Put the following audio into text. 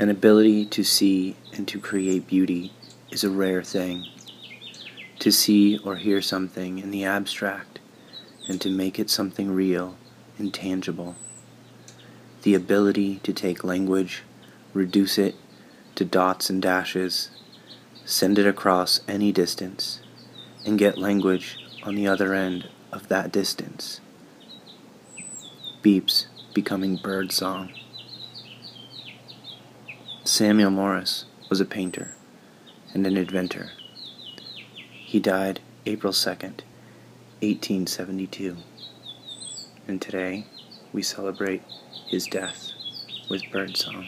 An ability to see and to create beauty is a rare thing. To see or hear something in the abstract and to make it something real and tangible. The ability to take language, reduce it to dots and dashes, send it across any distance, and get language on the other end of that distance. Beeps becoming bird song. Samuel Morse was a painter and an inventor. He died April 2nd, 1872. And today we celebrate his death with birdsong.